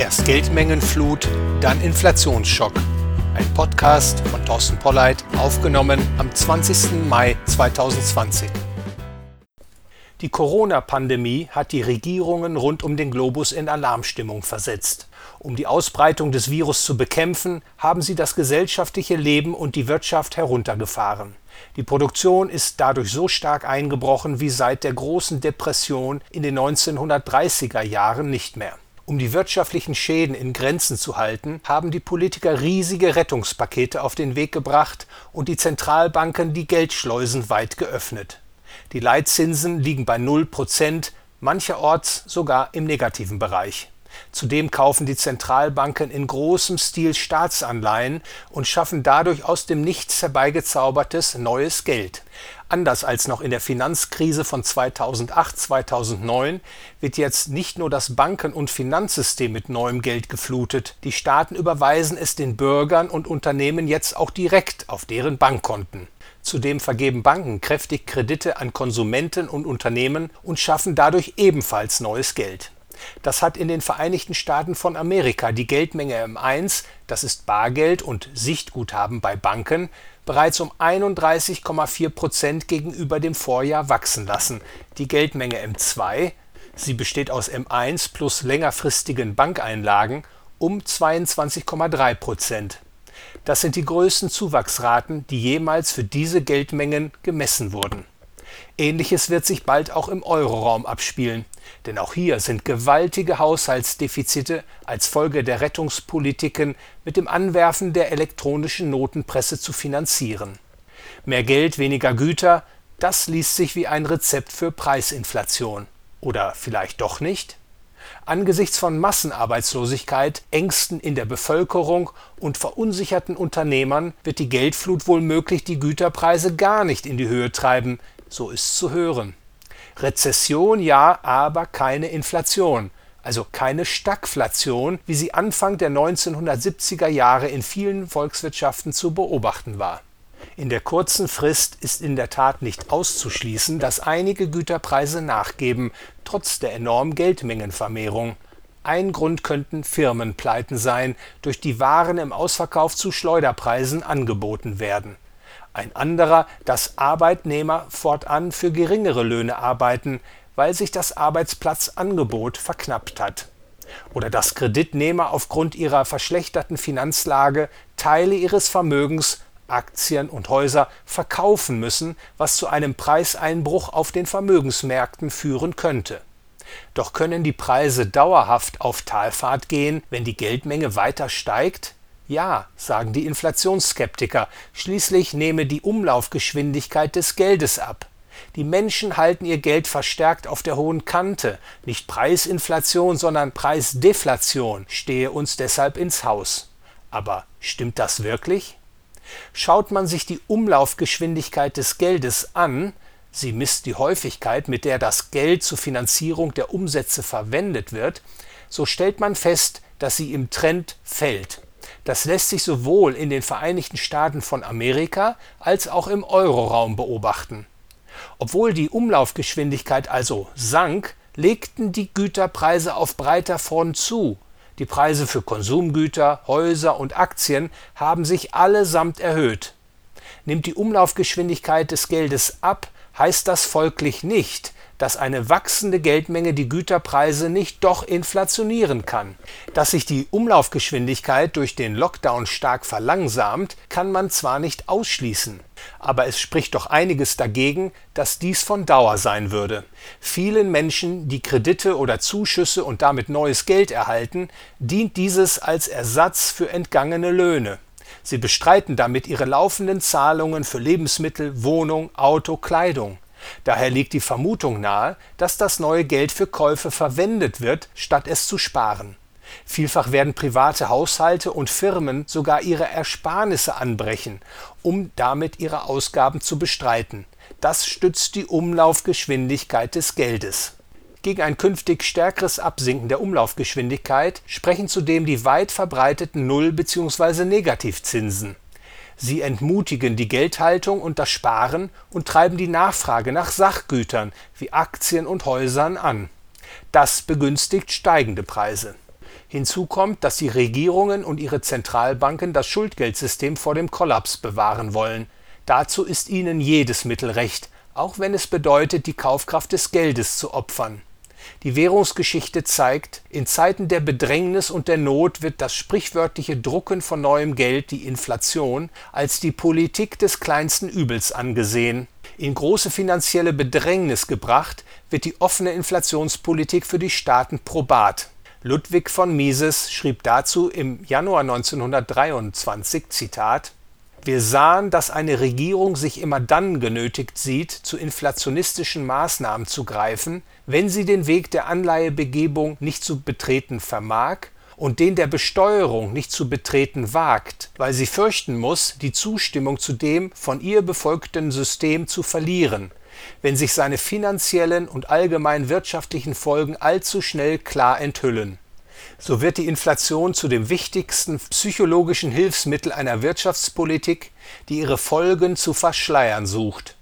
Erst Geldmengenflut, dann Inflationsschock. Ein Podcast von Thorsten Polleit, aufgenommen am 20. Mai 2020. Die Corona-Pandemie hat die Regierungen rund um den Globus in Alarmstimmung versetzt. Um die Ausbreitung des Virus zu bekämpfen, haben sie das gesellschaftliche Leben und die Wirtschaft heruntergefahren. Die Produktion ist dadurch so stark eingebrochen wie seit der großen Depression in den 1930er Jahren nicht mehr. Um die wirtschaftlichen Schäden in Grenzen zu halten, haben die Politiker riesige Rettungspakete auf den Weg gebracht und die Zentralbanken die Geldschleusen weit geöffnet. Die Leitzinsen liegen bei 0 Prozent, mancherorts sogar im negativen Bereich. Zudem kaufen die Zentralbanken in großem Stil Staatsanleihen und schaffen dadurch aus dem Nichts herbeigezaubertes neues Geld. Anders als noch in der Finanzkrise von 2008/2009 wird jetzt nicht nur das Banken und Finanzsystem mit neuem Geld geflutet, die Staaten überweisen es den Bürgern und Unternehmen jetzt auch direkt auf deren Bankkonten. Zudem vergeben Banken kräftig Kredite an Konsumenten und Unternehmen und schaffen dadurch ebenfalls neues Geld das hat in den Vereinigten Staaten von Amerika die Geldmenge M1, das ist Bargeld und Sichtguthaben bei Banken, bereits um 31,4 Prozent gegenüber dem Vorjahr wachsen lassen. Die Geldmenge M2, sie besteht aus M1 plus längerfristigen Bankeinlagen, um 22,3 Prozent. Das sind die größten Zuwachsraten, die jemals für diese Geldmengen gemessen wurden. Ähnliches wird sich bald auch im Euroraum abspielen. Denn auch hier sind gewaltige Haushaltsdefizite als Folge der Rettungspolitiken mit dem Anwerfen der elektronischen Notenpresse zu finanzieren. Mehr Geld, weniger Güter, das liest sich wie ein Rezept für Preisinflation. Oder vielleicht doch nicht? Angesichts von Massenarbeitslosigkeit, Ängsten in der Bevölkerung und verunsicherten Unternehmern wird die Geldflut wohl möglich die Güterpreise gar nicht in die Höhe treiben, so ist zu hören. Rezession ja, aber keine Inflation, also keine Stagflation, wie sie Anfang der 1970er Jahre in vielen Volkswirtschaften zu beobachten war. In der kurzen Frist ist in der Tat nicht auszuschließen, dass einige Güterpreise nachgeben, trotz der enormen Geldmengenvermehrung. Ein Grund könnten Firmenpleiten sein, durch die Waren im Ausverkauf zu Schleuderpreisen angeboten werden ein anderer, dass Arbeitnehmer fortan für geringere Löhne arbeiten, weil sich das Arbeitsplatzangebot verknappt hat. Oder dass Kreditnehmer aufgrund ihrer verschlechterten Finanzlage Teile ihres Vermögens Aktien und Häuser verkaufen müssen, was zu einem Preiseinbruch auf den Vermögensmärkten führen könnte. Doch können die Preise dauerhaft auf Talfahrt gehen, wenn die Geldmenge weiter steigt? Ja, sagen die Inflationsskeptiker, schließlich nehme die Umlaufgeschwindigkeit des Geldes ab. Die Menschen halten ihr Geld verstärkt auf der hohen Kante. Nicht Preisinflation, sondern Preisdeflation stehe uns deshalb ins Haus. Aber stimmt das wirklich? Schaut man sich die Umlaufgeschwindigkeit des Geldes an, sie misst die Häufigkeit, mit der das Geld zur Finanzierung der Umsätze verwendet wird, so stellt man fest, dass sie im Trend fällt. Das lässt sich sowohl in den Vereinigten Staaten von Amerika als auch im Euroraum beobachten. Obwohl die Umlaufgeschwindigkeit also sank, legten die Güterpreise auf breiter Front zu. Die Preise für Konsumgüter, Häuser und Aktien haben sich allesamt erhöht. Nimmt die Umlaufgeschwindigkeit des Geldes ab, heißt das folglich nicht, dass eine wachsende Geldmenge die Güterpreise nicht doch inflationieren kann. Dass sich die Umlaufgeschwindigkeit durch den Lockdown stark verlangsamt, kann man zwar nicht ausschließen, aber es spricht doch einiges dagegen, dass dies von Dauer sein würde. Vielen Menschen, die Kredite oder Zuschüsse und damit neues Geld erhalten, dient dieses als Ersatz für entgangene Löhne. Sie bestreiten damit ihre laufenden Zahlungen für Lebensmittel, Wohnung, Auto, Kleidung. Daher liegt die Vermutung nahe, dass das neue Geld für Käufe verwendet wird, statt es zu sparen. Vielfach werden private Haushalte und Firmen sogar ihre Ersparnisse anbrechen, um damit ihre Ausgaben zu bestreiten. Das stützt die Umlaufgeschwindigkeit des Geldes. Gegen ein künftig stärkeres Absinken der Umlaufgeschwindigkeit sprechen zudem die weit verbreiteten Null- bzw. Negativzinsen. Sie entmutigen die Geldhaltung und das Sparen und treiben die Nachfrage nach Sachgütern wie Aktien und Häusern an. Das begünstigt steigende Preise. Hinzu kommt, dass die Regierungen und ihre Zentralbanken das Schuldgeldsystem vor dem Kollaps bewahren wollen. Dazu ist ihnen jedes Mittel recht, auch wenn es bedeutet, die Kaufkraft des Geldes zu opfern. Die Währungsgeschichte zeigt, in Zeiten der Bedrängnis und der Not wird das sprichwörtliche Drucken von neuem Geld, die Inflation, als die Politik des kleinsten Übels angesehen. In große finanzielle Bedrängnis gebracht wird die offene Inflationspolitik für die Staaten probat. Ludwig von Mises schrieb dazu im Januar 1923 Zitat wir sahen, dass eine Regierung sich immer dann genötigt sieht, zu inflationistischen Maßnahmen zu greifen, wenn sie den Weg der Anleihebegebung nicht zu betreten vermag und den der Besteuerung nicht zu betreten wagt, weil sie fürchten muss, die Zustimmung zu dem von ihr befolgten System zu verlieren, wenn sich seine finanziellen und allgemein wirtschaftlichen Folgen allzu schnell klar enthüllen so wird die Inflation zu dem wichtigsten psychologischen Hilfsmittel einer Wirtschaftspolitik, die ihre Folgen zu verschleiern sucht.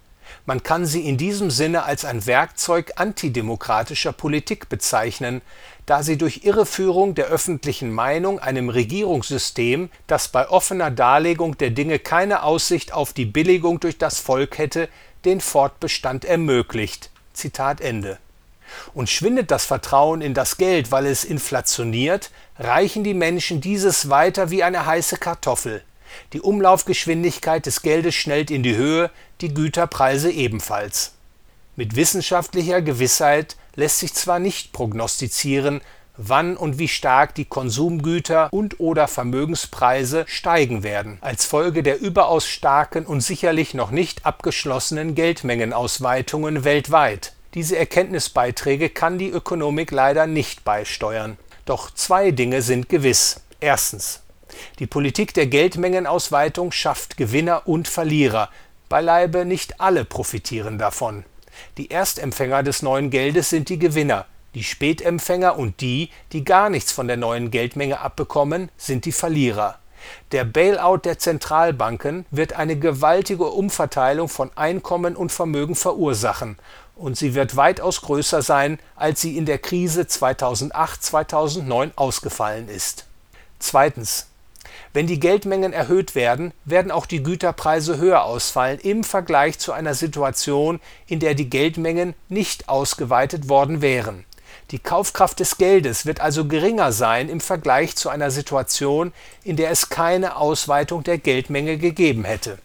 Man kann sie in diesem Sinne als ein Werkzeug antidemokratischer Politik bezeichnen, da sie durch Irreführung der öffentlichen Meinung einem Regierungssystem, das bei offener Darlegung der Dinge keine Aussicht auf die Billigung durch das Volk hätte, den Fortbestand ermöglicht. Zitat Ende. Und schwindet das Vertrauen in das Geld, weil es inflationiert, reichen die Menschen dieses weiter wie eine heiße Kartoffel. Die Umlaufgeschwindigkeit des Geldes schnellt in die Höhe, die Güterpreise ebenfalls. Mit wissenschaftlicher Gewissheit lässt sich zwar nicht prognostizieren, wann und wie stark die Konsumgüter und oder Vermögenspreise steigen werden, als Folge der überaus starken und sicherlich noch nicht abgeschlossenen Geldmengenausweitungen weltweit. Diese Erkenntnisbeiträge kann die Ökonomik leider nicht beisteuern. Doch zwei Dinge sind gewiss. Erstens. Die Politik der Geldmengenausweitung schafft Gewinner und Verlierer. Beileibe nicht alle profitieren davon. Die Erstempfänger des neuen Geldes sind die Gewinner. Die Spätempfänger und die, die gar nichts von der neuen Geldmenge abbekommen, sind die Verlierer. Der Bailout der Zentralbanken wird eine gewaltige Umverteilung von Einkommen und Vermögen verursachen und sie wird weitaus größer sein, als sie in der Krise 2008/2009 ausgefallen ist. Zweitens. Wenn die Geldmengen erhöht werden, werden auch die Güterpreise höher ausfallen im Vergleich zu einer Situation, in der die Geldmengen nicht ausgeweitet worden wären. Die Kaufkraft des Geldes wird also geringer sein im Vergleich zu einer Situation, in der es keine Ausweitung der Geldmenge gegeben hätte.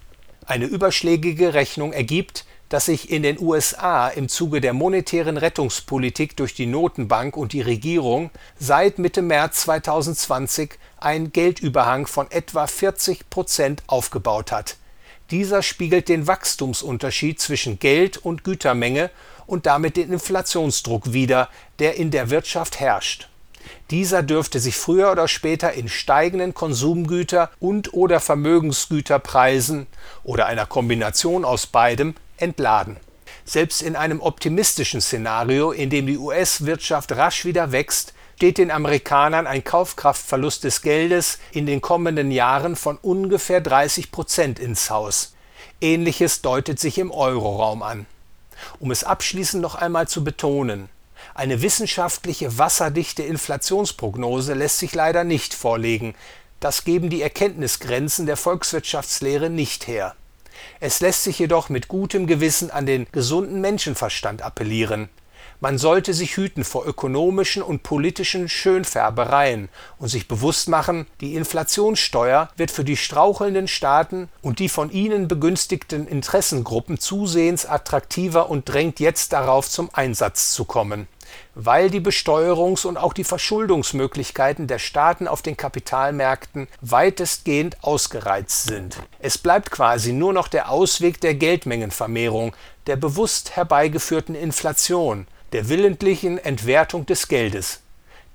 Eine überschlägige Rechnung ergibt, dass sich in den USA im Zuge der monetären Rettungspolitik durch die Notenbank und die Regierung seit Mitte März 2020 ein Geldüberhang von etwa 40 Prozent aufgebaut hat. Dieser spiegelt den Wachstumsunterschied zwischen Geld und Gütermenge und damit den Inflationsdruck wider, der in der Wirtschaft herrscht. Dieser dürfte sich früher oder später in steigenden Konsumgüter und oder Vermögensgüterpreisen oder einer Kombination aus beidem entladen. Selbst in einem optimistischen Szenario, in dem die US-Wirtschaft rasch wieder wächst, steht den Amerikanern ein Kaufkraftverlust des Geldes in den kommenden Jahren von ungefähr 30 Prozent ins Haus. Ähnliches deutet sich im Euroraum an. Um es abschließend noch einmal zu betonen, eine wissenschaftliche wasserdichte Inflationsprognose lässt sich leider nicht vorlegen. Das geben die Erkenntnisgrenzen der Volkswirtschaftslehre nicht her. Es lässt sich jedoch mit gutem Gewissen an den gesunden Menschenverstand appellieren. Man sollte sich hüten vor ökonomischen und politischen Schönfärbereien und sich bewusst machen, die Inflationssteuer wird für die strauchelnden Staaten und die von ihnen begünstigten Interessengruppen zusehends attraktiver und drängt jetzt darauf zum Einsatz zu kommen weil die Besteuerungs- und auch die Verschuldungsmöglichkeiten der Staaten auf den Kapitalmärkten weitestgehend ausgereizt sind. Es bleibt quasi nur noch der Ausweg der Geldmengenvermehrung, der bewusst herbeigeführten Inflation, der willentlichen Entwertung des Geldes.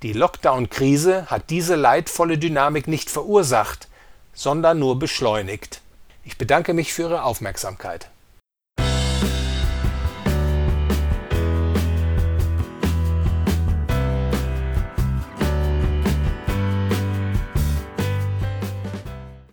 Die Lockdown-Krise hat diese leidvolle Dynamik nicht verursacht, sondern nur beschleunigt. Ich bedanke mich für Ihre Aufmerksamkeit.